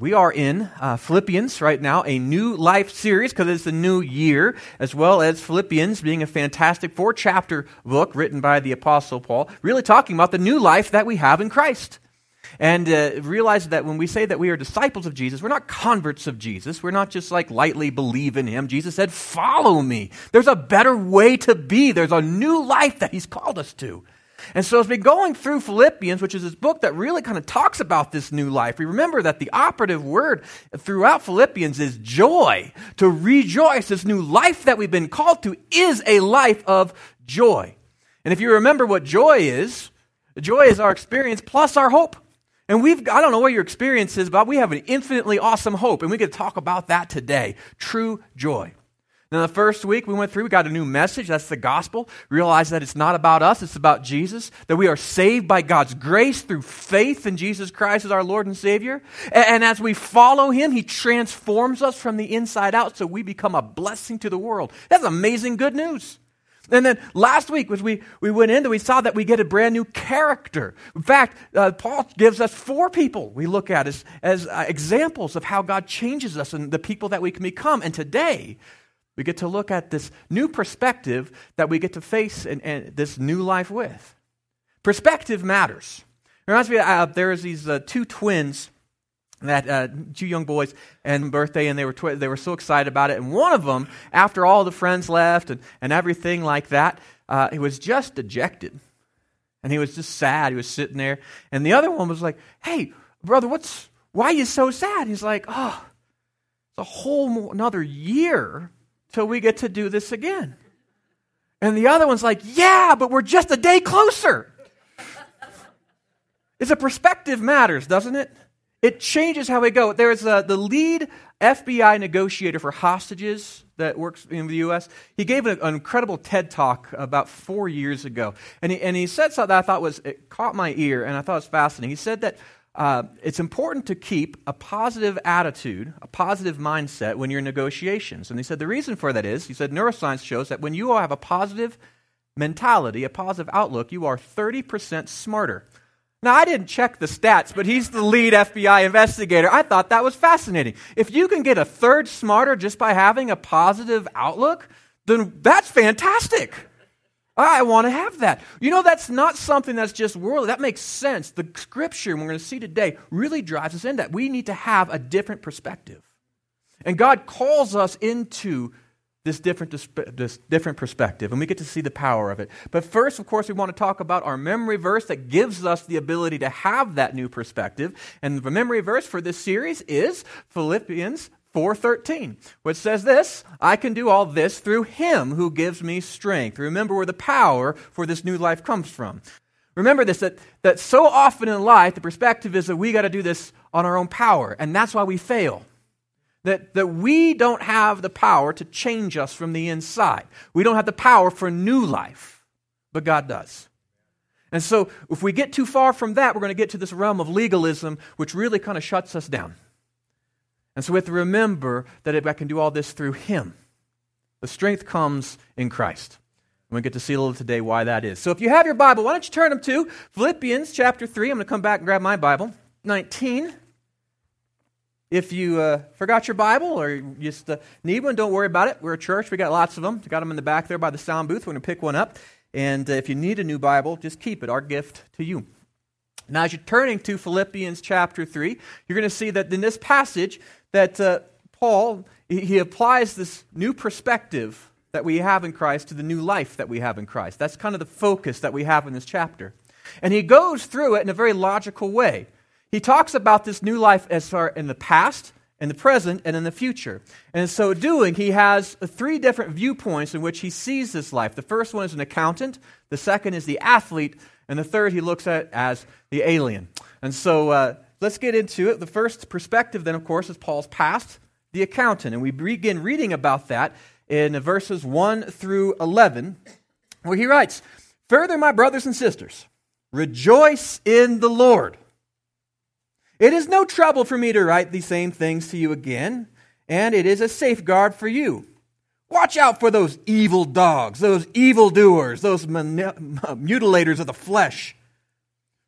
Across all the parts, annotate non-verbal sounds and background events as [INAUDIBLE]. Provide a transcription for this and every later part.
We are in uh, Philippians right now, a new life series because it's the new year, as well as Philippians being a fantastic four chapter book written by the Apostle Paul, really talking about the new life that we have in Christ. And uh, realize that when we say that we are disciples of Jesus, we're not converts of Jesus. We're not just like lightly believe in him. Jesus said, Follow me. There's a better way to be, there's a new life that he's called us to. And so, as we're going through Philippians, which is this book that really kind of talks about this new life, we remember that the operative word throughout Philippians is joy. To rejoice, this new life that we've been called to is a life of joy. And if you remember what joy is, joy is our experience plus our hope. And we've, I don't know what your experience is, but we have an infinitely awesome hope, and we to talk about that today. True joy. Now, the first week we went through, we got a new message. That's the gospel. Realize that it's not about us, it's about Jesus. That we are saved by God's grace through faith in Jesus Christ as our Lord and Savior. And, and as we follow Him, He transforms us from the inside out so we become a blessing to the world. That's amazing good news. And then last week, as we, we went into, we saw that we get a brand new character. In fact, uh, Paul gives us four people we look at as, as uh, examples of how God changes us and the people that we can become. And today, we get to look at this new perspective that we get to face and, and this new life with. Perspective matters. It reminds me, uh, there's these uh, two twins that uh, two young boys and birthday and they were twi- they were so excited about it. And one of them after all the friends left and, and everything like that uh, he was just dejected. And he was just sad. He was sitting there. And the other one was like hey brother what's why are you so sad? He's like oh it's a whole another year till we get to do this again. And the other one's like, yeah, but we're just a day closer. it's a perspective matters, doesn't it? It changes how we go. There's a, uh, the lead FBI negotiator for hostages that works in the U.S. He gave an, an incredible TED talk about four years ago. And he, and he said something that I thought was, it caught my ear, and I thought it was fascinating. He said that uh, it's important to keep a positive attitude, a positive mindset when you're in negotiations. And he said the reason for that is, he said, neuroscience shows that when you have a positive mentality, a positive outlook, you are 30% smarter. Now, I didn't check the stats, but he's the lead FBI investigator. I thought that was fascinating. If you can get a third smarter just by having a positive outlook, then that's fantastic. I want to have that. You know, that's not something that's just worldly. That makes sense. The scripture, we're going to see today, really drives us in that. We need to have a different perspective. And God calls us into this different, this different perspective, and we get to see the power of it. But first, of course, we want to talk about our memory verse that gives us the ability to have that new perspective. And the memory verse for this series is Philippians 4:13, which says this, I can do all this through him who gives me strength. Remember where the power for this new life comes from. Remember this that, that so often in life the perspective is that we got to do this on our own power, and that's why we fail. That, that we don't have the power to change us from the inside. We don't have the power for new life, but God does. And so, if we get too far from that, we're going to get to this realm of legalism, which really kind of shuts us down. And so we have to remember that I can do all this through Him. The strength comes in Christ. And we get to see a little today why that is. So if you have your Bible, why don't you turn them to Philippians chapter 3. I'm going to come back and grab my Bible. 19. If you uh, forgot your Bible or you just uh, need one, don't worry about it. We're a church. We got lots of them. We got them in the back there by the sound booth. We're going to pick one up. And uh, if you need a new Bible, just keep it. Our gift to you. Now, as you're turning to Philippians chapter 3, you're going to see that in this passage, that uh, Paul, he applies this new perspective that we have in Christ to the new life that we have in Christ. That's kind of the focus that we have in this chapter. And he goes through it in a very logical way. He talks about this new life as far in the past, in the present, and in the future. And in so doing, he has three different viewpoints in which he sees this life. The first one is an accountant, the second is the athlete, and the third he looks at as the alien. And so uh, let's get into it. The first perspective, then, of course, is Paul's past, the accountant. And we begin reading about that in verses 1 through 11, where he writes Further, my brothers and sisters, rejoice in the Lord. It is no trouble for me to write these same things to you again, and it is a safeguard for you. Watch out for those evil dogs, those evildoers, those [LAUGHS] mutilators of the flesh.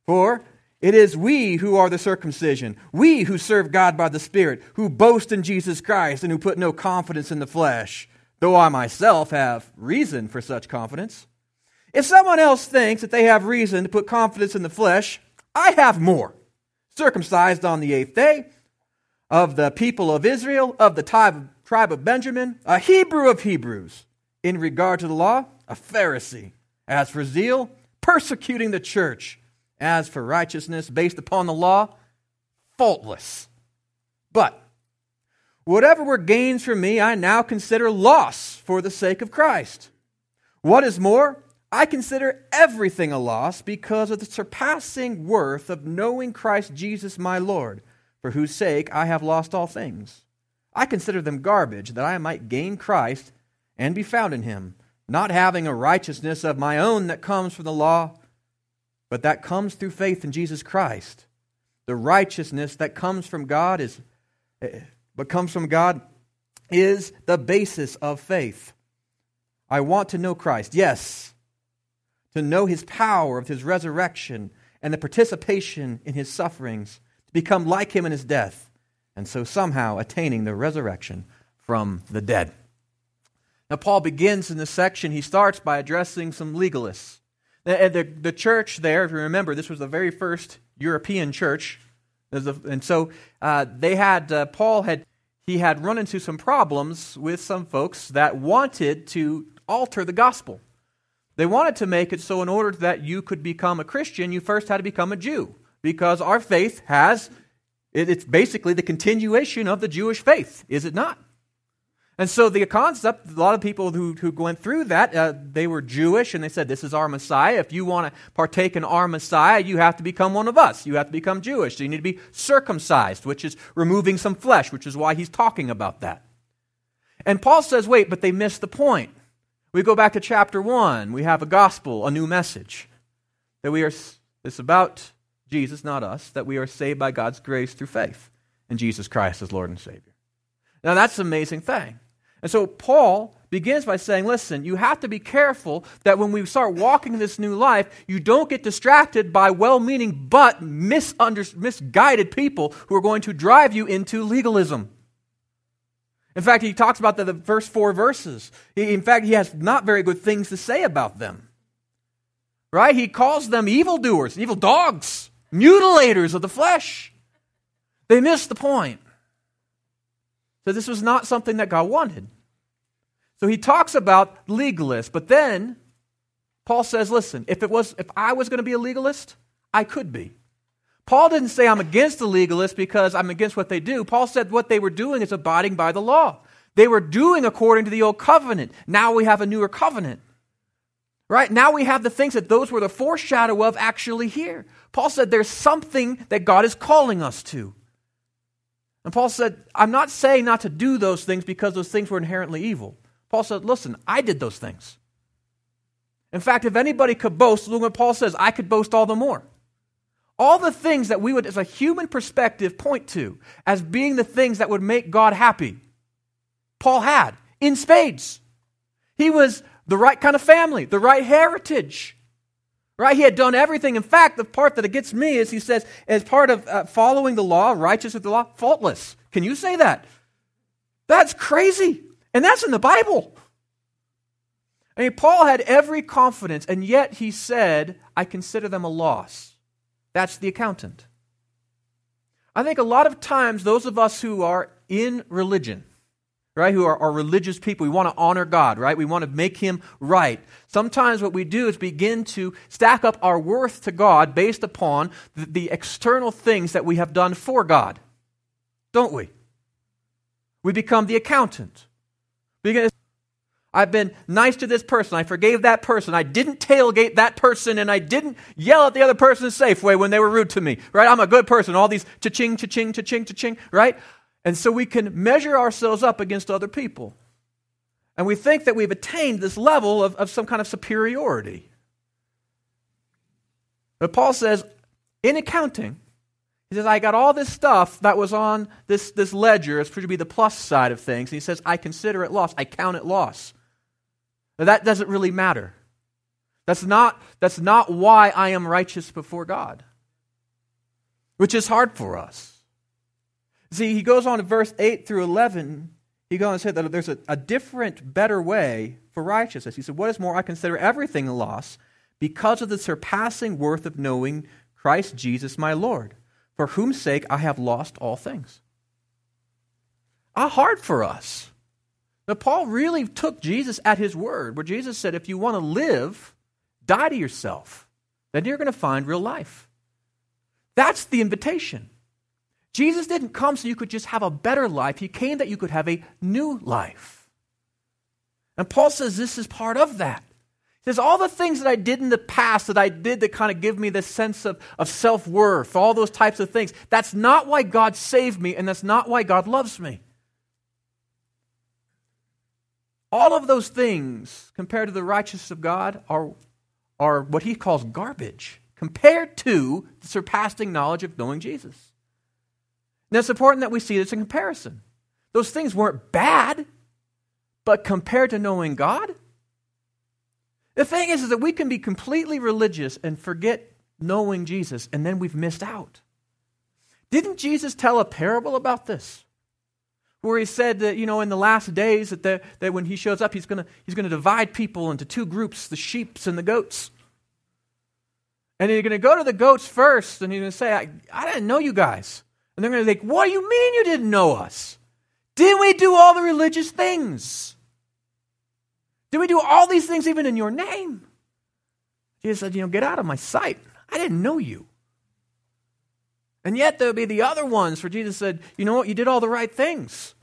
For It is we who are the circumcision, we who serve God by the Spirit, who boast in Jesus Christ, and who put no confidence in the flesh, though I myself have reason for such confidence. If someone else thinks that they have reason to put confidence in the flesh, I have more. Circumcised on the eighth day, of the people of Israel, of the tribe of Benjamin, a Hebrew of Hebrews. In regard to the law, a Pharisee. As for zeal, persecuting the church as for righteousness based upon the law, faultless. But whatever were gains for me, I now consider loss for the sake of Christ. What is more, I consider everything a loss because of the surpassing worth of knowing Christ Jesus my Lord, for whose sake I have lost all things. I consider them garbage, that I might gain Christ and be found in him, not having a righteousness of my own that comes from the law but that comes through faith in Jesus Christ. The righteousness that comes from God is but comes from God is the basis of faith. I want to know Christ. Yes. To know his power of his resurrection and the participation in his sufferings, to become like him in his death, and so somehow attaining the resurrection from the dead. Now, Paul begins in this section, he starts by addressing some legalists. And the, the church there, if you remember, this was the very first European church. And so uh, they had, uh, Paul had, he had run into some problems with some folks that wanted to alter the gospel. They wanted to make it so, in order that you could become a Christian, you first had to become a Jew. Because our faith has, it's basically the continuation of the Jewish faith, is it not? And so the concept, a lot of people who, who went through that, uh, they were Jewish and they said, This is our Messiah. If you want to partake in our Messiah, you have to become one of us. You have to become Jewish. So you need to be circumcised, which is removing some flesh, which is why he's talking about that. And Paul says, Wait, but they missed the point. We go back to chapter 1. We have a gospel, a new message. That we are, it's about Jesus, not us, that we are saved by God's grace through faith in Jesus Christ as Lord and Savior. Now that's an amazing thing. And so Paul begins by saying, listen, you have to be careful that when we start walking this new life, you don't get distracted by well meaning but misguided people who are going to drive you into legalism. In fact, he talks about the, the first four verses. He, in fact, he has not very good things to say about them. Right? He calls them evildoers, evil dogs, mutilators of the flesh. They miss the point. So this was not something that God wanted. So he talks about legalists, but then Paul says, listen, if it was if I was going to be a legalist, I could be. Paul didn't say I'm against the legalists because I'm against what they do. Paul said what they were doing is abiding by the law. They were doing according to the old covenant. Now we have a newer covenant. Right? Now we have the things that those were the foreshadow of actually here. Paul said there's something that God is calling us to. And Paul said, I'm not saying not to do those things because those things were inherently evil. Paul said, Listen, I did those things. In fact, if anybody could boast, look what Paul says, I could boast all the more. All the things that we would, as a human perspective, point to as being the things that would make God happy, Paul had in spades. He was the right kind of family, the right heritage. Right? He had done everything. In fact, the part that it gets me is he says, as part of uh, following the law, righteous with the law, faultless. Can you say that? That's crazy. And that's in the Bible. I mean, Paul had every confidence, and yet he said, I consider them a loss. That's the accountant. I think a lot of times, those of us who are in religion, right, who are, are religious people. We want to honor God, right? We want to make Him right. Sometimes what we do is begin to stack up our worth to God based upon the, the external things that we have done for God, don't we? We become the accountant. Begin I've been nice to this person. I forgave that person. I didn't tailgate that person and I didn't yell at the other person Safeway when they were rude to me. Right? I'm a good person. All these cha-ching, cha-ching, cha-ching, cha-ching, right? And so we can measure ourselves up against other people. And we think that we've attained this level of, of some kind of superiority. But Paul says, in accounting, he says, I got all this stuff that was on this, this ledger. It's supposed to be the plus side of things. And he says, I consider it loss. I count it loss. Now, that doesn't really matter. That's not, that's not why I am righteous before God. which is hard for us. See, he goes on to verse 8 through 11. He goes to say that there's a, a different, better way for righteousness. He said, What is more, I consider everything a loss because of the surpassing worth of knowing Christ Jesus my Lord, for whose sake I have lost all things. How hard for us. But Paul really took Jesus at his word, where Jesus said, If you want to live, die to yourself. Then you're going to find real life. That's the invitation. Jesus didn't come so you could just have a better life, He came that you could have a new life. And Paul says this is part of that. He says, All the things that I did in the past that I did that kind of give me this sense of, of self worth, all those types of things, that's not why God saved me, and that's not why God loves me. All of those things, compared to the righteousness of God, are, are what he calls garbage compared to the surpassing knowledge of knowing Jesus. Now, it's important that we see this in comparison. Those things weren't bad, but compared to knowing God, the thing is, is that we can be completely religious and forget knowing Jesus, and then we've missed out. Didn't Jesus tell a parable about this? Where he said that, you know, in the last days, that, the, that when he shows up, he's going he's going to divide people into two groups the sheeps and the goats. And he's going to go to the goats first, and he's going to say, I, I didn't know you guys. And they're going to think, What do you mean you didn't know us? Didn't we do all the religious things? Did we do all these things even in your name? Jesus said, You know, get out of my sight. I didn't know you. And yet there'll be the other ones where Jesus said, You know what? You did all the right things.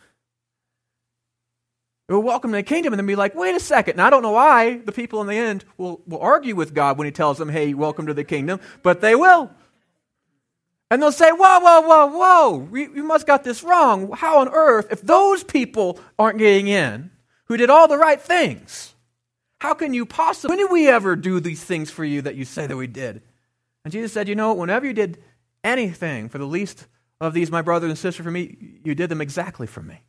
Will welcome to the kingdom and then be like, wait a second. And I don't know why the people in the end will, will argue with God when he tells them, hey, welcome to the kingdom, but they will. And they'll say, whoa, whoa, whoa, whoa, we, must got this wrong. How on earth, if those people aren't getting in, who did all the right things, how can you possibly, when did we ever do these things for you that you say that we did? And Jesus said, you know, whenever you did anything for the least of these, my brothers and sisters, for me, you did them exactly for me.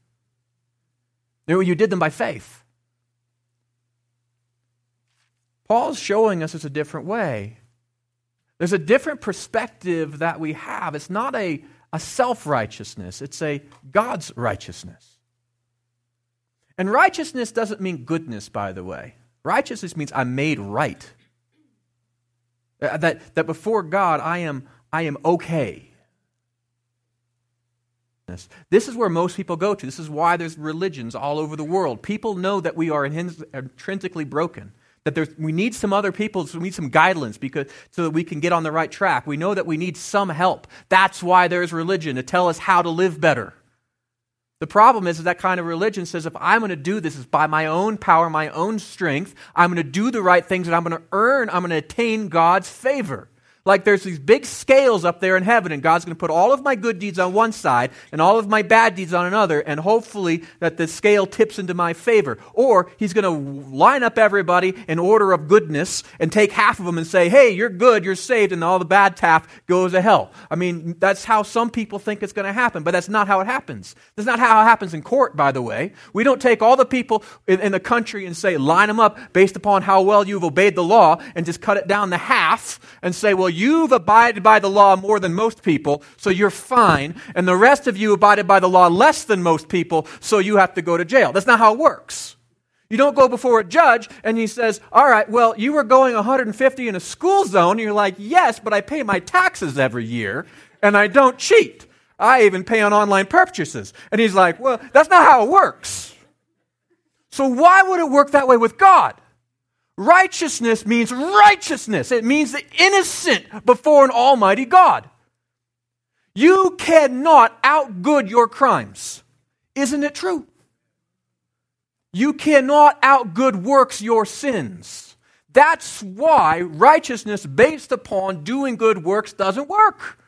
You did them by faith. Paul's showing us it's a different way. There's a different perspective that we have. It's not a, a self righteousness, it's a God's righteousness. And righteousness doesn't mean goodness, by the way. Righteousness means I'm made right. Uh, that, that before God, I am, I am okay. This is where most people go to. This is why there's religions all over the world. People know that we are intrinsically broken that there's, we need some other people, so we need some guidelines because, so that we can get on the right track. We know that we need some help. That's why there's religion, to tell us how to live better. The problem is, is that kind of religion says if I'm going to do this is by my own power, my own strength, I'm going to do the right things and I'm going to earn, I'm going to attain God's favor. Like there's these big scales up there in heaven, and God's going to put all of my good deeds on one side and all of my bad deeds on another, and hopefully that the scale tips into my favor. Or He's going to line up everybody in order of goodness and take half of them and say, hey, you're good, you're saved, and all the bad half goes to hell. I mean, that's how some people think it's going to happen, but that's not how it happens. That's not how it happens in court, by the way. We don't take all the people in, in the country and say, line them up based upon how well you've obeyed the law, and just cut it down to half and say, well, you've abided by the law more than most people, so you're fine. And the rest of you abided by the law less than most people, so you have to go to jail. That's not how it works. You don't go before a judge and he says, All right, well, you were going 150 in a school zone. And you're like, Yes, but I pay my taxes every year and I don't cheat. I even pay on online purchases. And he's like, Well, that's not how it works. So why would it work that way with God? Righteousness means righteousness. It means the innocent before an almighty God. You cannot outgood your crimes. Isn't it true? You cannot outgood works your sins. That's why righteousness based upon doing good works doesn't work.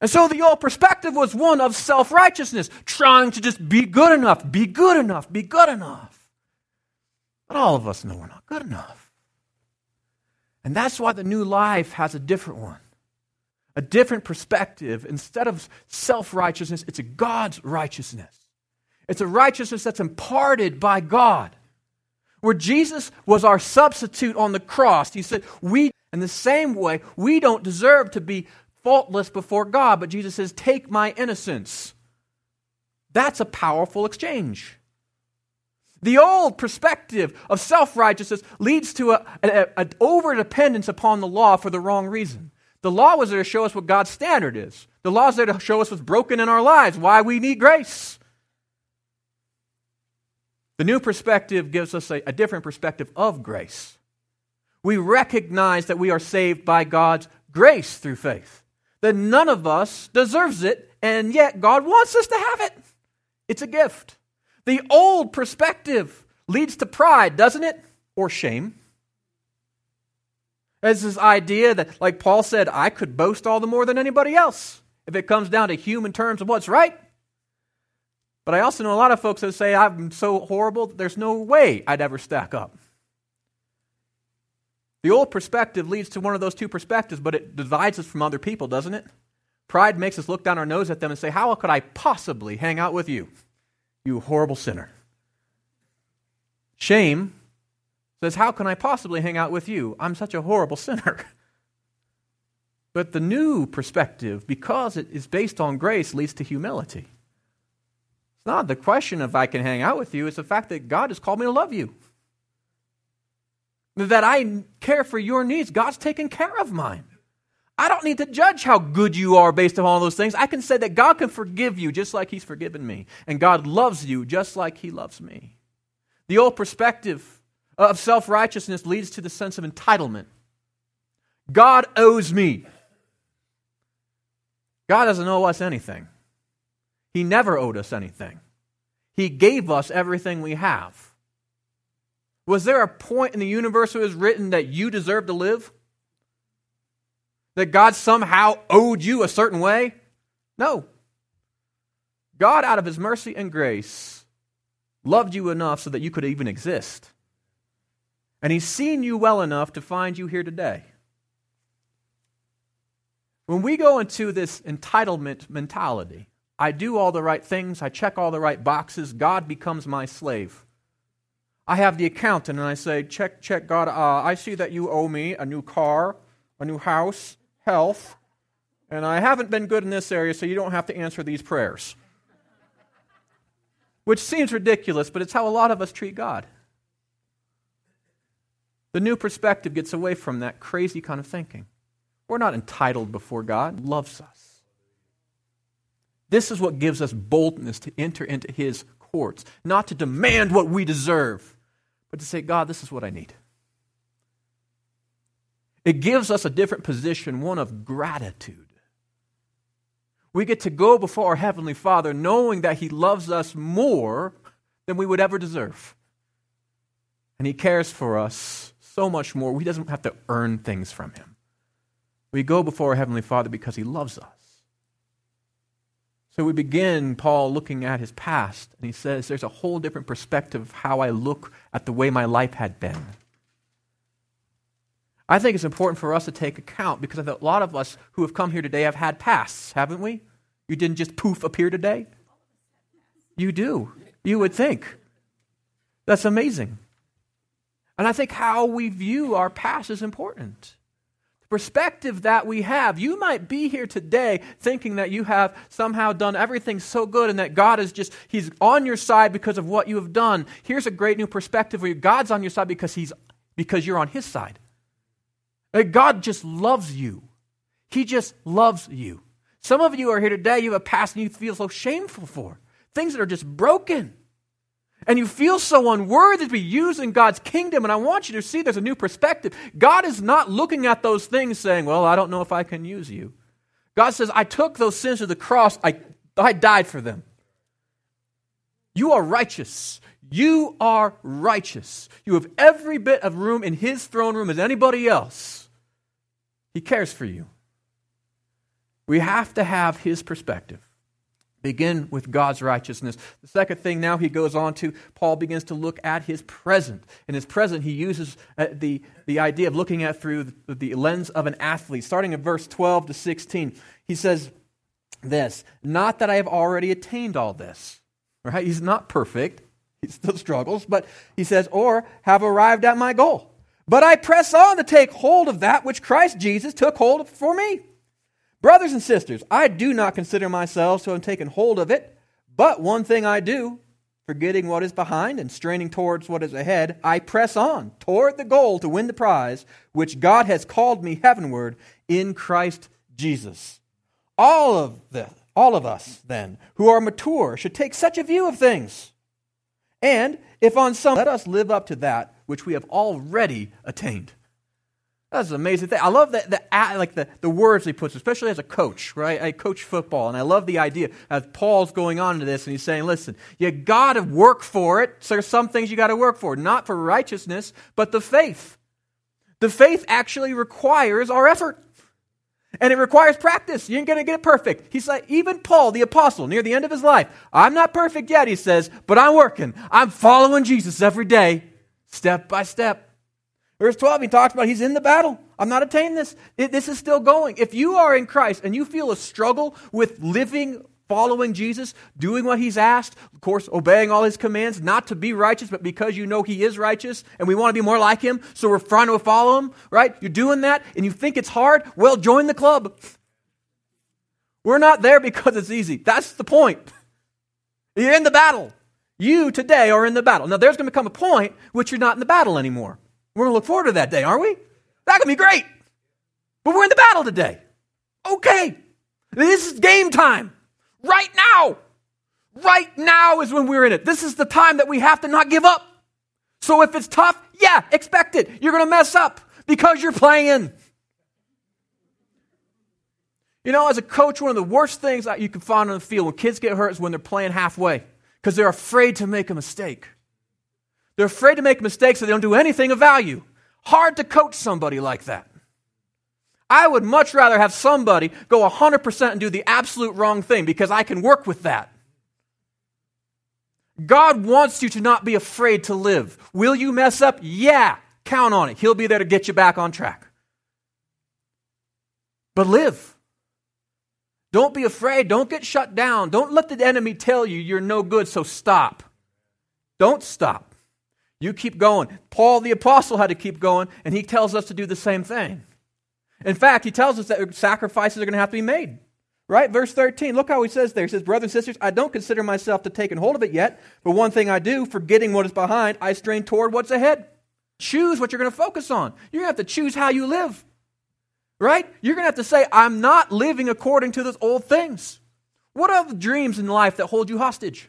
And so the old perspective was one of self righteousness, trying to just be good enough, be good enough, be good enough. But all of us know we're not good enough. And that's why the new life has a different one, a different perspective. Instead of self righteousness, it's a God's righteousness. It's a righteousness that's imparted by God. Where Jesus was our substitute on the cross, he said, We In the same way, we don't deserve to be faultless before God, but Jesus says, Take my innocence. That's a powerful exchange. The old perspective of self righteousness leads to an over dependence upon the law for the wrong reason. The law was there to show us what God's standard is. The law is there to show us what's broken in our lives, why we need grace. The new perspective gives us a, a different perspective of grace. We recognize that we are saved by God's grace through faith, that none of us deserves it, and yet God wants us to have it. It's a gift. The old perspective leads to pride, doesn't it? Or shame. There's this idea that, like Paul said, I could boast all the more than anybody else if it comes down to human terms of what's right. But I also know a lot of folks that say, I'm so horrible, there's no way I'd ever stack up. The old perspective leads to one of those two perspectives, but it divides us from other people, doesn't it? Pride makes us look down our nose at them and say, How could I possibly hang out with you, you horrible sinner? Shame says, How can I possibly hang out with you? I'm such a horrible sinner. [LAUGHS] But the new perspective, because it is based on grace, leads to humility. It's not the question of I can hang out with you, it's the fact that God has called me to love you. That I care for your needs. God's taken care of mine. I don't need to judge how good you are based on all those things. I can say that God can forgive you just like He's forgiven me. And God loves you just like He loves me. The old perspective of self righteousness leads to the sense of entitlement. God owes me. God doesn't owe us anything. He never owed us anything. He gave us everything we have. Was there a point in the universe where it was written that you deserve to live? That God somehow owed you a certain way? No. God, out of His mercy and grace, loved you enough so that you could even exist. And He's seen you well enough to find you here today. When we go into this entitlement mentality, I do all the right things, I check all the right boxes, God becomes my slave. I have the accountant and I say, check, check, God, uh, I see that you owe me a new car, a new house, health, and I haven't been good in this area, so you don't have to answer these prayers. Which seems ridiculous, but it's how a lot of us treat God. The new perspective gets away from that crazy kind of thinking. We're not entitled before God, loves us. This is what gives us boldness to enter into his courts, not to demand what we deserve, but to say, God, this is what I need. It gives us a different position, one of gratitude. We get to go before our Heavenly Father knowing that He loves us more than we would ever deserve. And He cares for us so much more. We doesn't have to earn things from Him. We go before our Heavenly Father because He loves us. So we begin, Paul, looking at his past, and he says, There's a whole different perspective of how I look at the way my life had been. I think it's important for us to take account because a lot of us who have come here today have had pasts, haven't we? You didn't just poof appear today. You do. You would think. That's amazing. And I think how we view our past is important The perspective that we have. You might be here today thinking that you have somehow done everything so good and that God is just, He's on your side because of what you have done. Here's a great new perspective where God's on your side because, he's, because you're on His side. God just loves you. He just loves you. Some of you are here today, you have a past and you feel so shameful for things that are just broken and you feel so unworthy to be used in God's kingdom. And I want you to see there's a new perspective. God is not looking at those things saying, Well, I don't know if I can use you. God says, I took those sins to the cross, I, I died for them. You are righteous. You are righteous. You have every bit of room in His throne room as anybody else. He cares for you. We have to have His perspective. Begin with God's righteousness. The second thing now he goes on to, Paul begins to look at his present. In his present, he uses uh, the, the idea of looking at through the, the lens of an athlete. Starting in verse 12 to 16, he says this Not that I have already attained all this. Right? He's not perfect, [LAUGHS] he still struggles, but he says, or have arrived at my goal. but I press on to take hold of that which Christ Jesus took hold of for me. Brothers and sisters, I do not consider myself to have taken hold of it, but one thing I do, forgetting what is behind and straining towards what is ahead, I press on toward the goal to win the prize which God has called me heavenward in Christ Jesus. All of the, all of us then who are mature should take such a view of things. And if on some let us live up to that which we have already attained. That's an amazing thing. I love the, the, like the, the words he puts, especially as a coach, right? I coach football, and I love the idea as Paul's going on to this, and he's saying, listen, you got to work for it. So there's some things you got to work for, not for righteousness, but the faith. The faith actually requires our effort. And it requires practice. You ain't going to get it perfect. He's like, even Paul, the apostle, near the end of his life, I'm not perfect yet, he says, but I'm working. I'm following Jesus every day, step by step. Verse 12, he talks about he's in the battle. I'm not attaining this. It, this is still going. If you are in Christ and you feel a struggle with living, following Jesus, doing what he's asked, of course, obeying all his commands, not to be righteous, but because you know he is righteous and we want to be more like him, so we're trying to follow him, right? You're doing that and you think it's hard, well, join the club. We're not there because it's easy. That's the point. You're in the battle. You today are in the battle. Now, there's going to come a point which you're not in the battle anymore. We're going to look forward to that day, aren't we? That can be great. But we're in the battle today. Okay. This is game time. Right now. Right now is when we're in it. This is the time that we have to not give up. So if it's tough, yeah, expect it. You're going to mess up because you're playing. You know, as a coach, one of the worst things that you can find on the field when kids get hurt is when they're playing halfway because they're afraid to make a mistake. They're afraid to make mistakes so they don't do anything of value. Hard to coach somebody like that. I would much rather have somebody go 100% and do the absolute wrong thing because I can work with that. God wants you to not be afraid to live. Will you mess up? Yeah, count on it. He'll be there to get you back on track. But live. Don't be afraid. Don't get shut down. Don't let the enemy tell you you're no good, so stop. Don't stop. You keep going. Paul the apostle had to keep going, and he tells us to do the same thing. In fact, he tells us that sacrifices are going to have to be made. Right? Verse 13, look how he says there. He says, Brothers and sisters, I don't consider myself to taken hold of it yet, but one thing I do, forgetting what is behind, I strain toward what's ahead. Choose what you're going to focus on. You're going to have to choose how you live. Right? You're going to have to say, I'm not living according to those old things. What are the dreams in life that hold you hostage?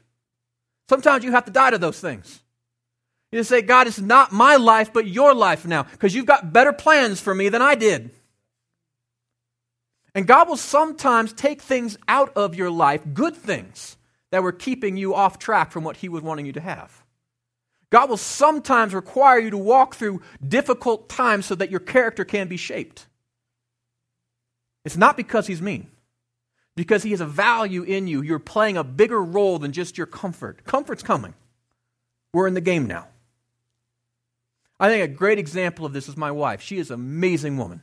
Sometimes you have to die to those things. You say, God, it's not my life, but your life now, because you've got better plans for me than I did. And God will sometimes take things out of your life, good things, that were keeping you off track from what He was wanting you to have. God will sometimes require you to walk through difficult times so that your character can be shaped. It's not because He's mean, because He has a value in you. You're playing a bigger role than just your comfort. Comfort's coming. We're in the game now. I think a great example of this is my wife. She is an amazing woman.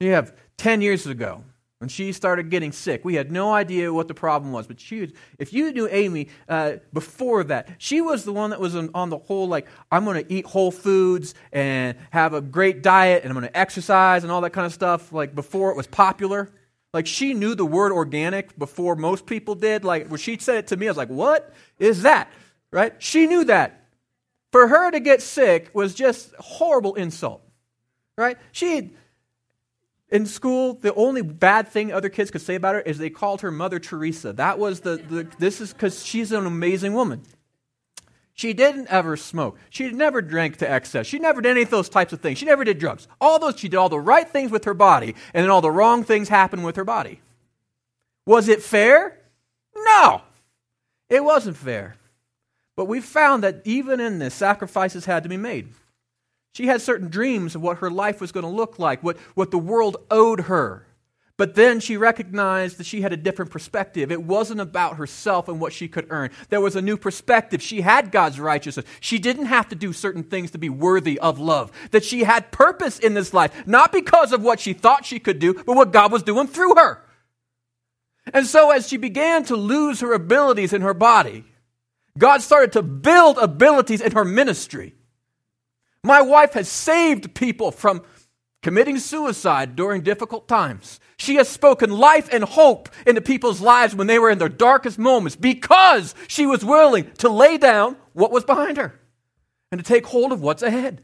You have 10 years ago, when she started getting sick, we had no idea what the problem was. But she was, if you knew Amy uh, before that, she was the one that was on, on the whole, like, I'm going to eat whole foods and have a great diet and I'm going to exercise and all that kind of stuff, like before it was popular. Like, she knew the word organic before most people did. Like, when she said it to me, I was like, what is that? Right? She knew that. For her to get sick was just horrible insult, right? She, in school, the only bad thing other kids could say about her is they called her Mother Teresa. That was the, the this is because she's an amazing woman. She didn't ever smoke. She never drank to excess. She never did any of those types of things. She never did drugs. All those, she did all the right things with her body, and then all the wrong things happened with her body. Was it fair? No, it wasn't fair. But we found that even in this, sacrifices had to be made. She had certain dreams of what her life was going to look like, what, what the world owed her. But then she recognized that she had a different perspective. It wasn't about herself and what she could earn. There was a new perspective. She had God's righteousness. She didn't have to do certain things to be worthy of love. That she had purpose in this life, not because of what she thought she could do, but what God was doing through her. And so as she began to lose her abilities in her body, God started to build abilities in her ministry. My wife has saved people from committing suicide during difficult times. She has spoken life and hope into people's lives when they were in their darkest moments because she was willing to lay down what was behind her and to take hold of what's ahead.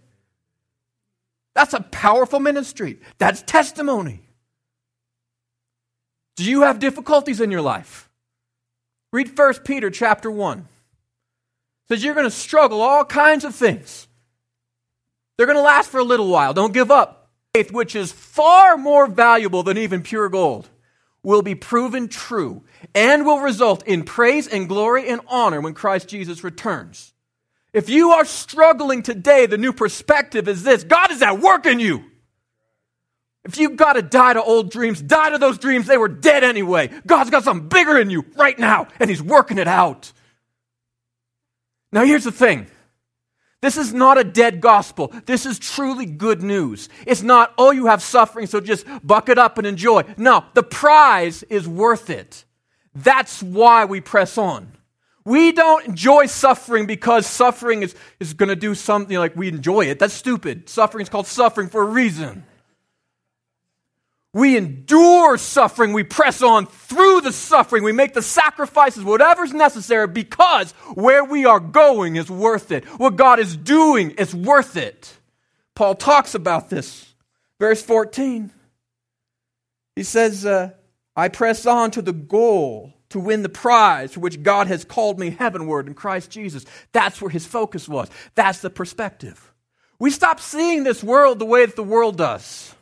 That's a powerful ministry. That's testimony. Do you have difficulties in your life? Read 1 Peter chapter 1. It says you're going to struggle all kinds of things. They're going to last for a little while. Don't give up. Faith, which is far more valuable than even pure gold, will be proven true and will result in praise and glory and honor when Christ Jesus returns. If you are struggling today, the new perspective is this God is at work in you. If you've got to die to old dreams, die to those dreams. They were dead anyway. God's got something bigger in you right now, and He's working it out. Now, here's the thing this is not a dead gospel. This is truly good news. It's not, oh, you have suffering, so just buck it up and enjoy. No, the prize is worth it. That's why we press on. We don't enjoy suffering because suffering is, is going to do something like we enjoy it. That's stupid. Suffering is called suffering for a reason. We endure suffering. We press on through the suffering. We make the sacrifices, whatever's necessary, because where we are going is worth it. What God is doing is worth it. Paul talks about this. Verse 14. He says, uh, I press on to the goal to win the prize for which God has called me heavenward in Christ Jesus. That's where his focus was. That's the perspective. We stop seeing this world the way that the world does.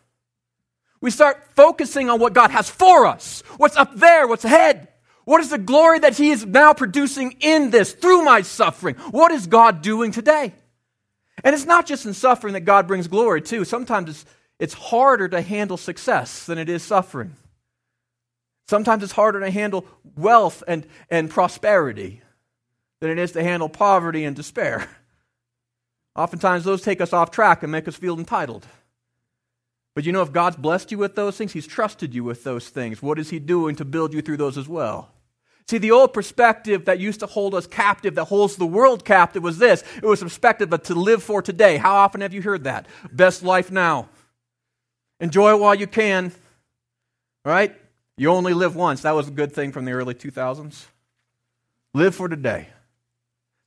We start focusing on what God has for us, what's up there, what's ahead. What is the glory that He is now producing in this through my suffering? What is God doing today? And it's not just in suffering that God brings glory, too. Sometimes it's, it's harder to handle success than it is suffering. Sometimes it's harder to handle wealth and, and prosperity than it is to handle poverty and despair. [LAUGHS] Oftentimes, those take us off track and make us feel entitled. But you know, if God's blessed you with those things, He's trusted you with those things. What is He doing to build you through those as well? See, the old perspective that used to hold us captive, that holds the world captive, was this it was a perspective of to live for today. How often have you heard that? Best life now. Enjoy it while you can. Right? You only live once. That was a good thing from the early 2000s. Live for today.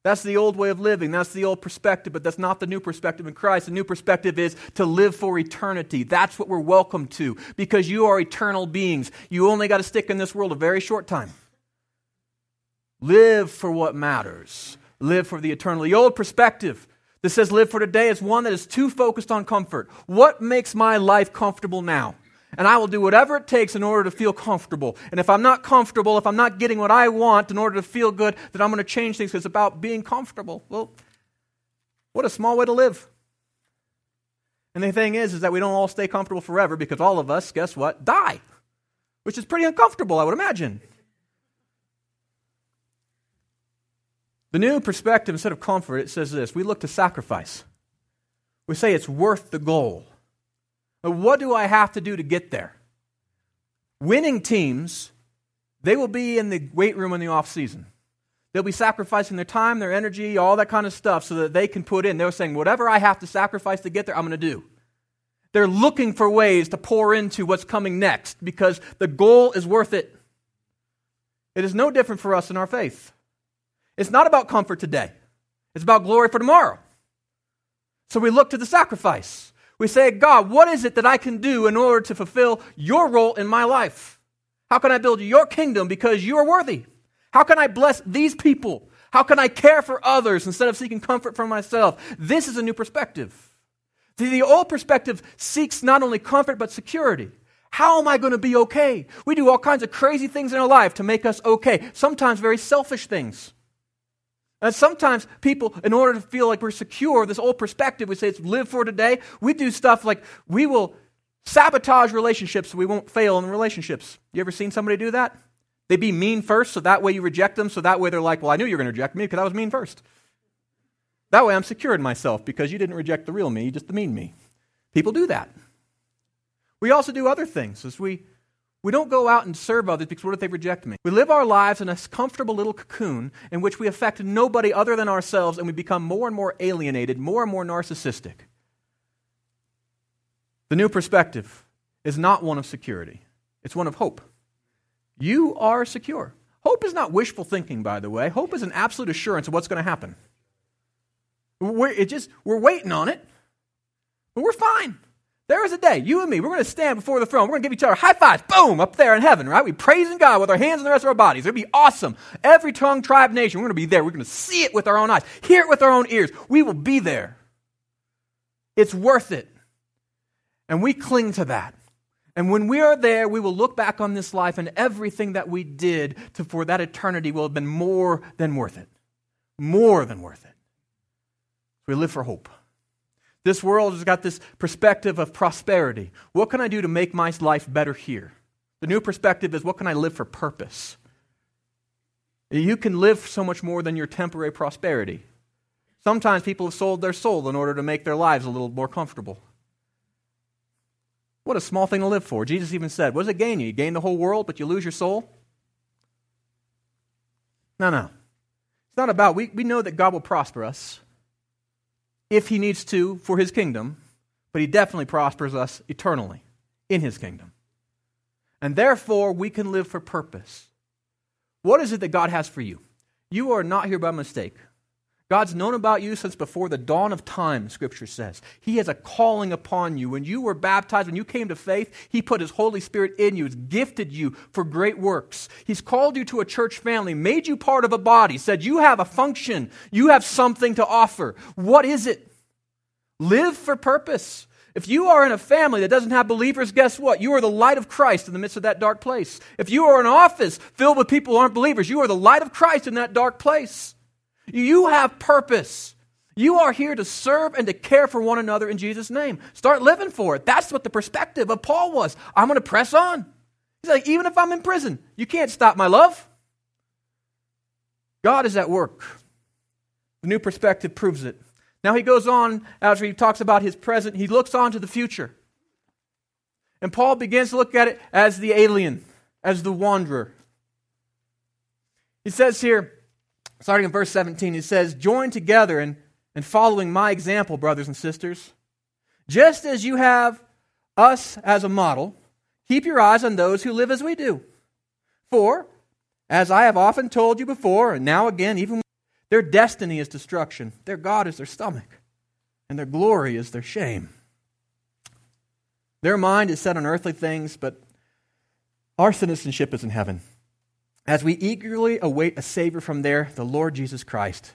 That's the old way of living. That's the old perspective, but that's not the new perspective in Christ. The new perspective is to live for eternity. That's what we're welcome to because you are eternal beings. You only got to stick in this world a very short time. Live for what matters. Live for the eternal. The old perspective that says live for today is one that is too focused on comfort. What makes my life comfortable now? And I will do whatever it takes in order to feel comfortable. And if I'm not comfortable, if I'm not getting what I want in order to feel good, then I'm going to change things. Because it's about being comfortable. Well, what a small way to live. And the thing is, is that we don't all stay comfortable forever because all of us, guess what, die, which is pretty uncomfortable, I would imagine. The new perspective, instead of comfort, it says this we look to sacrifice. We say it's worth the goal. What do I have to do to get there? Winning teams, they will be in the weight room in the off season. They'll be sacrificing their time, their energy, all that kind of stuff so that they can put in. They're saying, whatever I have to sacrifice to get there, I'm going to do. They're looking for ways to pour into what's coming next because the goal is worth it. It is no different for us in our faith. It's not about comfort today, it's about glory for tomorrow. So we look to the sacrifice. We say, God, what is it that I can do in order to fulfill your role in my life? How can I build your kingdom because you are worthy? How can I bless these people? How can I care for others instead of seeking comfort for myself? This is a new perspective. The old perspective seeks not only comfort but security. How am I going to be okay? We do all kinds of crazy things in our life to make us okay, sometimes very selfish things. And sometimes people, in order to feel like we're secure, this old perspective, we say it's live for today. We do stuff like we will sabotage relationships so we won't fail in relationships. You ever seen somebody do that? They be mean first, so that way you reject them, so that way they're like, well, I knew you were going to reject me because I was mean first. That way I'm secure in myself because you didn't reject the real me, you just the mean me. People do that. We also do other things as we We don't go out and serve others because what if they reject me? We live our lives in a comfortable little cocoon in which we affect nobody other than ourselves and we become more and more alienated, more and more narcissistic. The new perspective is not one of security, it's one of hope. You are secure. Hope is not wishful thinking, by the way. Hope is an absolute assurance of what's going to happen. We're, it just, we're waiting on it, but we're fine. There is a day, you and me, we're going to stand before the throne. We're going to give each other high fives, boom, up there in heaven, right? We praising God with our hands and the rest of our bodies. It'll be awesome. Every tongue, tribe, nation, we're going to be there. We're going to see it with our own eyes, hear it with our own ears. We will be there. It's worth it. And we cling to that. And when we are there, we will look back on this life and everything that we did to, for that eternity will have been more than worth it. More than worth it. We live for hope. This world has got this perspective of prosperity. What can I do to make my life better here? The new perspective is what can I live for purpose? You can live so much more than your temporary prosperity. Sometimes people have sold their soul in order to make their lives a little more comfortable. What a small thing to live for. Jesus even said, What does it gain you? You gain the whole world, but you lose your soul? No, no. It's not about, we, we know that God will prosper us if he needs to for his kingdom, but he definitely prospers us eternally in his kingdom. And therefore, we can live for purpose. What is it that God has for you? You are not here by mistake. God's known about you since before the dawn of time, Scripture says. He has a calling upon you. When you were baptized, when you came to faith, He put His Holy Spirit in you. He's gifted you for great works. He's called you to a church family, made you part of a body, said you have a function, you have something to offer. What is it? Live for purpose. If you are in a family that doesn't have believers, guess what? You are the light of Christ in the midst of that dark place. If you are in an office filled with people who aren't believers, you are the light of Christ in that dark place. You have purpose. You are here to serve and to care for one another in Jesus' name. Start living for it. That's what the perspective of Paul was. I'm going to press on. He's like, even if I'm in prison, you can't stop my love. God is at work. The new perspective proves it. Now he goes on, after he talks about his present, he looks on to the future. And Paul begins to look at it as the alien, as the wanderer. He says here, starting in verse 17, he says, Join together and, and following my example, brothers and sisters. Just as you have us as a model, keep your eyes on those who live as we do. For, as I have often told you before, and now again, even their destiny is destruction, their God is their stomach, and their glory is their shame. Their mind is set on earthly things, but our citizenship is in heaven as we eagerly await a Savior from there, the Lord Jesus Christ,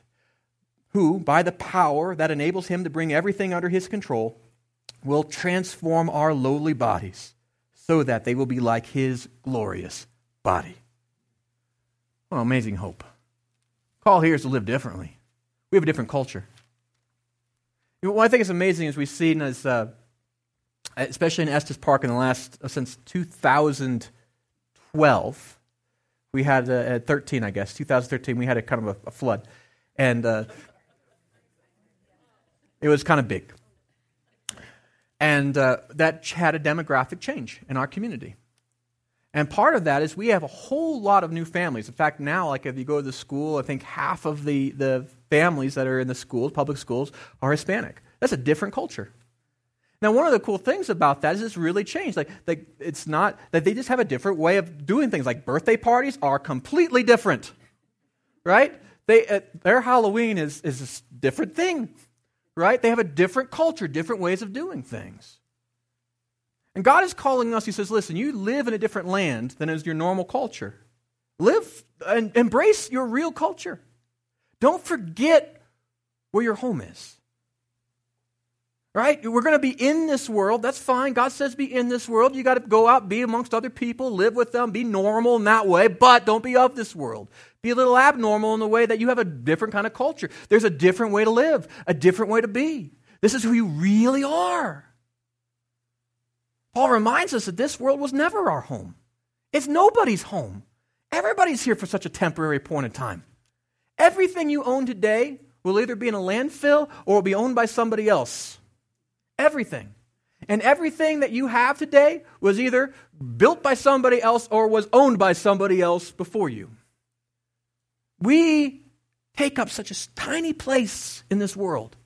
who, by the power that enables him to bring everything under his control, will transform our lowly bodies so that they will be like his glorious body. Amazing hope. Call here is to live differently. We have a different culture. What I think is amazing is we've seen as, uh, especially in Estes Park in the last, uh, since 2012, we had uh, at 13, I guess, 2013, we had a kind of a, a flood. And uh, it was kind of big. And uh, that had a demographic change in our community. And part of that is we have a whole lot of new families. In fact, now, like if you go to the school, I think half of the, the families that are in the schools, public schools, are Hispanic. That's a different culture. Now, one of the cool things about that is it's really changed. Like, it's not that they just have a different way of doing things. Like birthday parties are completely different, right? They, uh, their Halloween is, is a different thing, right? They have a different culture, different ways of doing things. And God is calling us, He says, listen, you live in a different land than is your normal culture. Live and embrace your real culture. Don't forget where your home is. Right? We're going to be in this world. That's fine. God says be in this world. You got to go out, be amongst other people, live with them, be normal in that way, but don't be of this world. Be a little abnormal in the way that you have a different kind of culture. There's a different way to live, a different way to be. This is who you really are. Paul reminds us that this world was never our home. It's nobody's home. Everybody's here for such a temporary point in time. Everything you own today will either be in a landfill or will be owned by somebody else. Everything. And everything that you have today was either built by somebody else or was owned by somebody else before you. We take up such a tiny place in this world.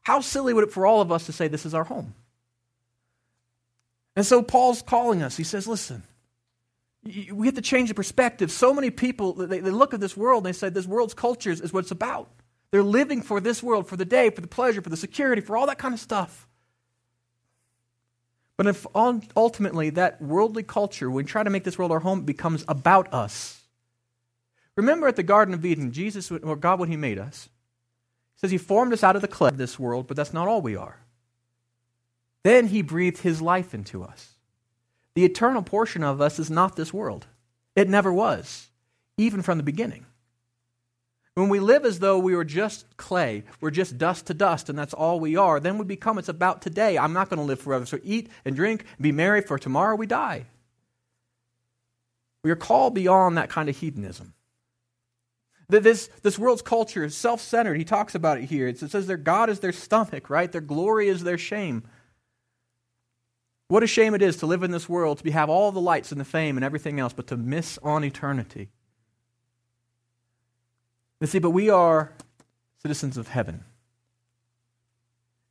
How silly would it for all of us to say this is our home? And so Paul's calling us. He says, listen, we have to change the perspective. So many people, they, they look at this world and they say this world's cultures is what it's about. They're living for this world, for the day, for the pleasure, for the security, for all that kind of stuff. But if ultimately that worldly culture, when we try to make this world our home, becomes about us. Remember at the Garden of Eden, Jesus, or God, when He made us, He says He formed us out of the clay of this world, but that's not all we are. Then He breathed His life into us. The eternal portion of us is not this world. It never was, even from the beginning. When we live as though we were just clay, we're just dust to dust, and that's all we are, then we become it's about today. I'm not going to live forever. So eat and drink, and be merry, for tomorrow we die. We are called beyond that kind of hedonism. This, this world's culture is self centered. He talks about it here. It says their God is their stomach, right? Their glory is their shame. What a shame it is to live in this world, to have all the lights and the fame and everything else, but to miss on eternity. You see, but we are citizens of heaven.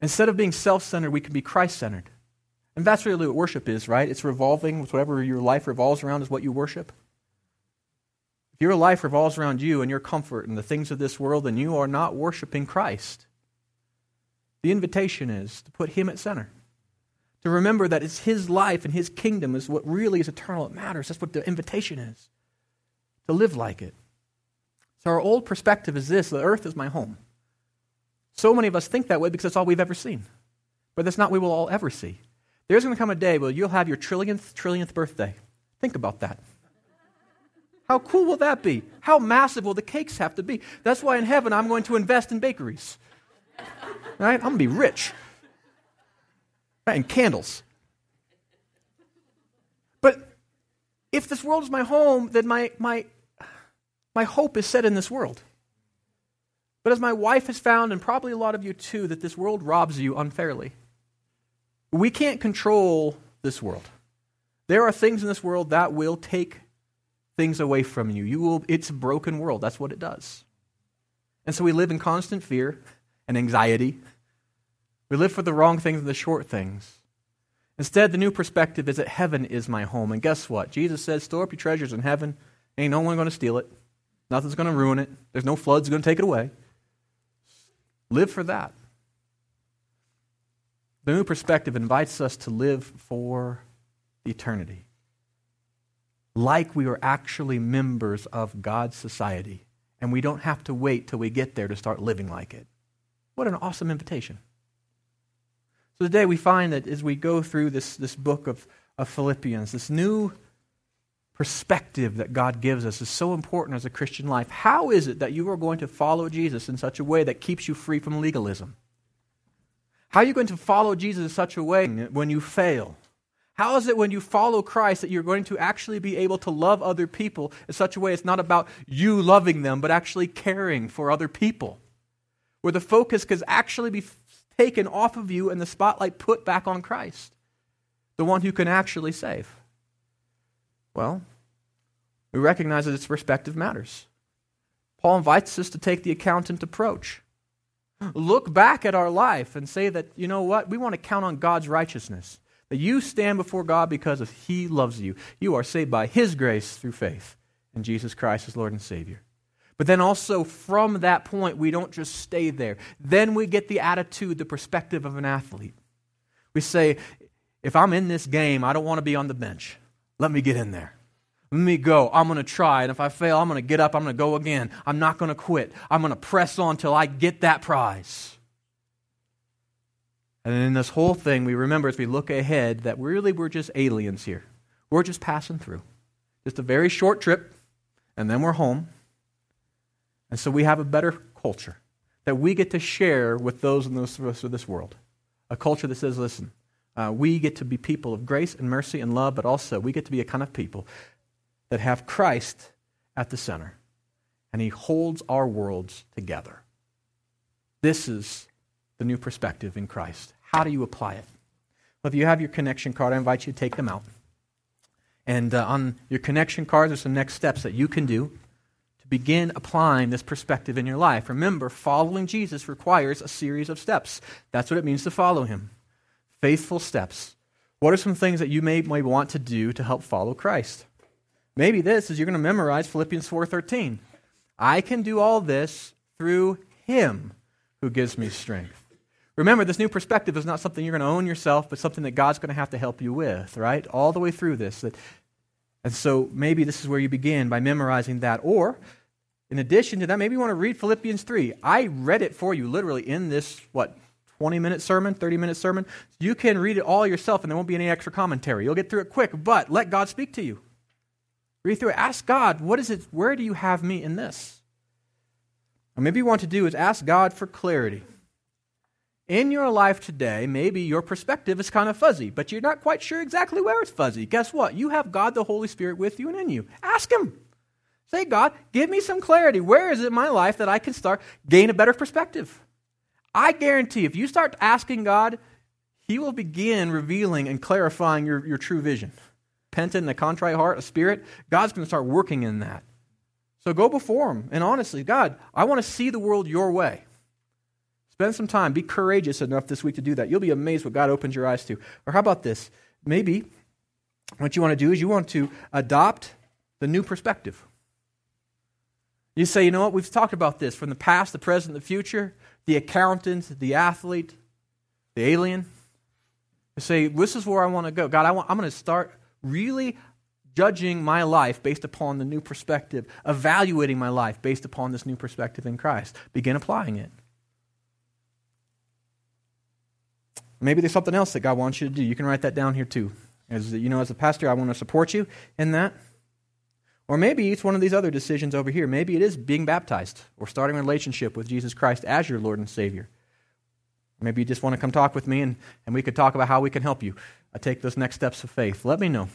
Instead of being self centered, we can be Christ centered. And that's really what worship is, right? It's revolving with whatever your life revolves around, is what you worship. If your life revolves around you and your comfort and the things of this world, then you are not worshiping Christ. The invitation is to put Him at center. To remember that it's His life and His kingdom is what really is eternal. It matters. That's what the invitation is. To live like it. So our old perspective is this the earth is my home. So many of us think that way because that's all we've ever seen. But that's not what we will all ever see. There's going to come a day where you'll have your trillionth, trillionth birthday. Think about that. How cool will that be? How massive will the cakes have to be? That's why in heaven I'm going to invest in bakeries. Right? I'm going to be rich. Right? And candles. But if this world is my home, then my, my my hope is set in this world. But as my wife has found, and probably a lot of you too, that this world robs you unfairly. We can't control this world. There are things in this world that will take things away from you. You will it's a broken world. That's what it does. And so we live in constant fear and anxiety. We live for the wrong things and the short things. Instead, the new perspective is that heaven is my home. And guess what? Jesus says, Store up your treasures in heaven. Ain't no one going to steal it. Nothing's going to ruin it. There's no floods going to take it away. Live for that. The new perspective invites us to live for eternity. Like we are actually members of God's society, and we don't have to wait till we get there to start living like it. What an awesome invitation. So today we find that as we go through this, this book of, of Philippians, this new perspective that God gives us is so important as a Christian life. How is it that you are going to follow Jesus in such a way that keeps you free from legalism? How are you going to follow Jesus in such a way when you fail? How is it when you follow Christ that you're going to actually be able to love other people in such a way it's not about you loving them, but actually caring for other people? Where the focus can actually be taken off of you and the spotlight put back on Christ, the one who can actually save. Well, we recognize that its perspective matters. Paul invites us to take the accountant approach. Look back at our life and say that, you know what, we want to count on God's righteousness. That you stand before God because of He loves you. You are saved by His grace through faith in Jesus Christ as Lord and Savior. But then also from that point, we don't just stay there. Then we get the attitude, the perspective of an athlete. We say, if I'm in this game, I don't want to be on the bench. Let me get in there. Let me go. I'm going to try. And if I fail, I'm going to get up. I'm going to go again. I'm not going to quit. I'm going to press on till I get that prize. And in this whole thing, we remember as we look ahead that really we're just aliens here. We're just passing through. Just a very short trip, and then we're home. And so we have a better culture that we get to share with those in the rest of this world. A culture that says, listen, uh, we get to be people of grace and mercy and love, but also we get to be a kind of people that have Christ at the center. And he holds our worlds together. This is the new perspective in Christ. How do you apply it? Well, if you have your connection card, I invite you to take them out. And uh, on your connection card, there's some next steps that you can do to begin applying this perspective in your life. Remember, following Jesus requires a series of steps. That's what it means to follow him. Faithful steps. What are some things that you may, may want to do to help follow Christ? Maybe this is you're going to memorize Philippians 4:13. I can do all this through him who gives me strength. Remember, this new perspective is not something you're going to own yourself, but something that God's going to have to help you with, right? All the way through this. That, and so maybe this is where you begin by memorizing that. Or, in addition to that, maybe you want to read Philippians 3. I read it for you literally in this, what, 20 minute sermon, 30 minute sermon. You can read it all yourself and there won't be any extra commentary. You'll get through it quick, but let God speak to you. Read through it. Ask God, what is it? Where do you have me in this? Or maybe you want to do is ask God for clarity. In your life today, maybe your perspective is kind of fuzzy, but you're not quite sure exactly where it's fuzzy. Guess what? You have God the Holy Spirit with you and in you. Ask Him. Say, God, give me some clarity. Where is it in my life that I can start gain a better perspective? I guarantee if you start asking God, He will begin revealing and clarifying your, your true vision. Repentant and a contrite heart, a spirit, God's going to start working in that. So go before Him and honestly, God, I want to see the world your way. Spend some time. Be courageous enough this week to do that. You'll be amazed what God opens your eyes to. Or how about this? Maybe what you want to do is you want to adopt the new perspective. You say, you know what? We've talked about this from the past, the present, the future, the accountant, the athlete, the alien. You say, this is where I want to go. God, I want, I'm going to start really judging my life based upon the new perspective, evaluating my life based upon this new perspective in Christ. Begin applying it. Maybe there's something else that God wants you to do. You can write that down here too. As you know, as a pastor, I want to support you in that. Or maybe it's one of these other decisions over here. Maybe it is being baptized or starting a relationship with Jesus Christ as your Lord and Savior. Maybe you just want to come talk with me and, and we could talk about how we can help you uh, take those next steps of faith. Let me know.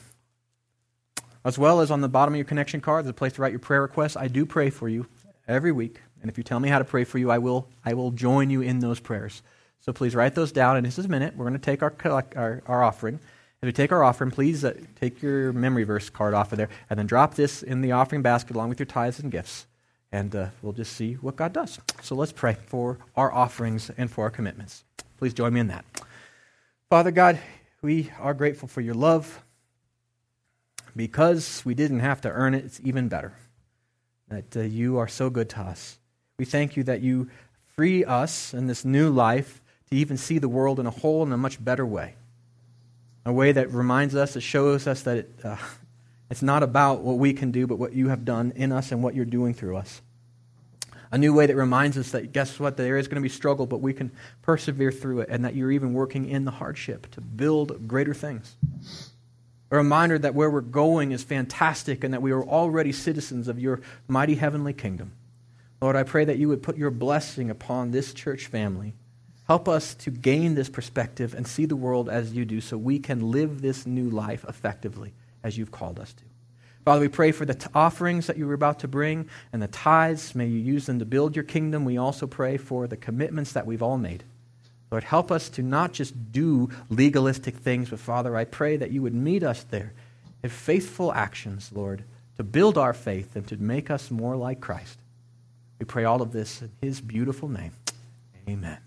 As well as on the bottom of your connection card, there's a place to write your prayer requests. I do pray for you every week. And if you tell me how to pray for you, I will, I will join you in those prayers. So please write those down. And this is a minute. We're going to take our, our, our offering. As we take our offering, please uh, take your memory verse card off of there and then drop this in the offering basket along with your tithes and gifts. And uh, we'll just see what God does. So let's pray for our offerings and for our commitments. Please join me in that. Father God, we are grateful for your love. Because we didn't have to earn it, it's even better that uh, you are so good to us. We thank you that you free us in this new life to even see the world in a whole and a much better way. A way that reminds us, that shows us that it, uh, it's not about what we can do, but what you have done in us and what you're doing through us. A new way that reminds us that, guess what, there is going to be struggle, but we can persevere through it, and that you're even working in the hardship to build greater things. A reminder that where we're going is fantastic and that we are already citizens of your mighty heavenly kingdom. Lord, I pray that you would put your blessing upon this church family Help us to gain this perspective and see the world as you do so we can live this new life effectively as you've called us to. Father, we pray for the t- offerings that you were about to bring and the tithes. May you use them to build your kingdom. We also pray for the commitments that we've all made. Lord, help us to not just do legalistic things, but Father, I pray that you would meet us there in faithful actions, Lord, to build our faith and to make us more like Christ. We pray all of this in his beautiful name. Amen.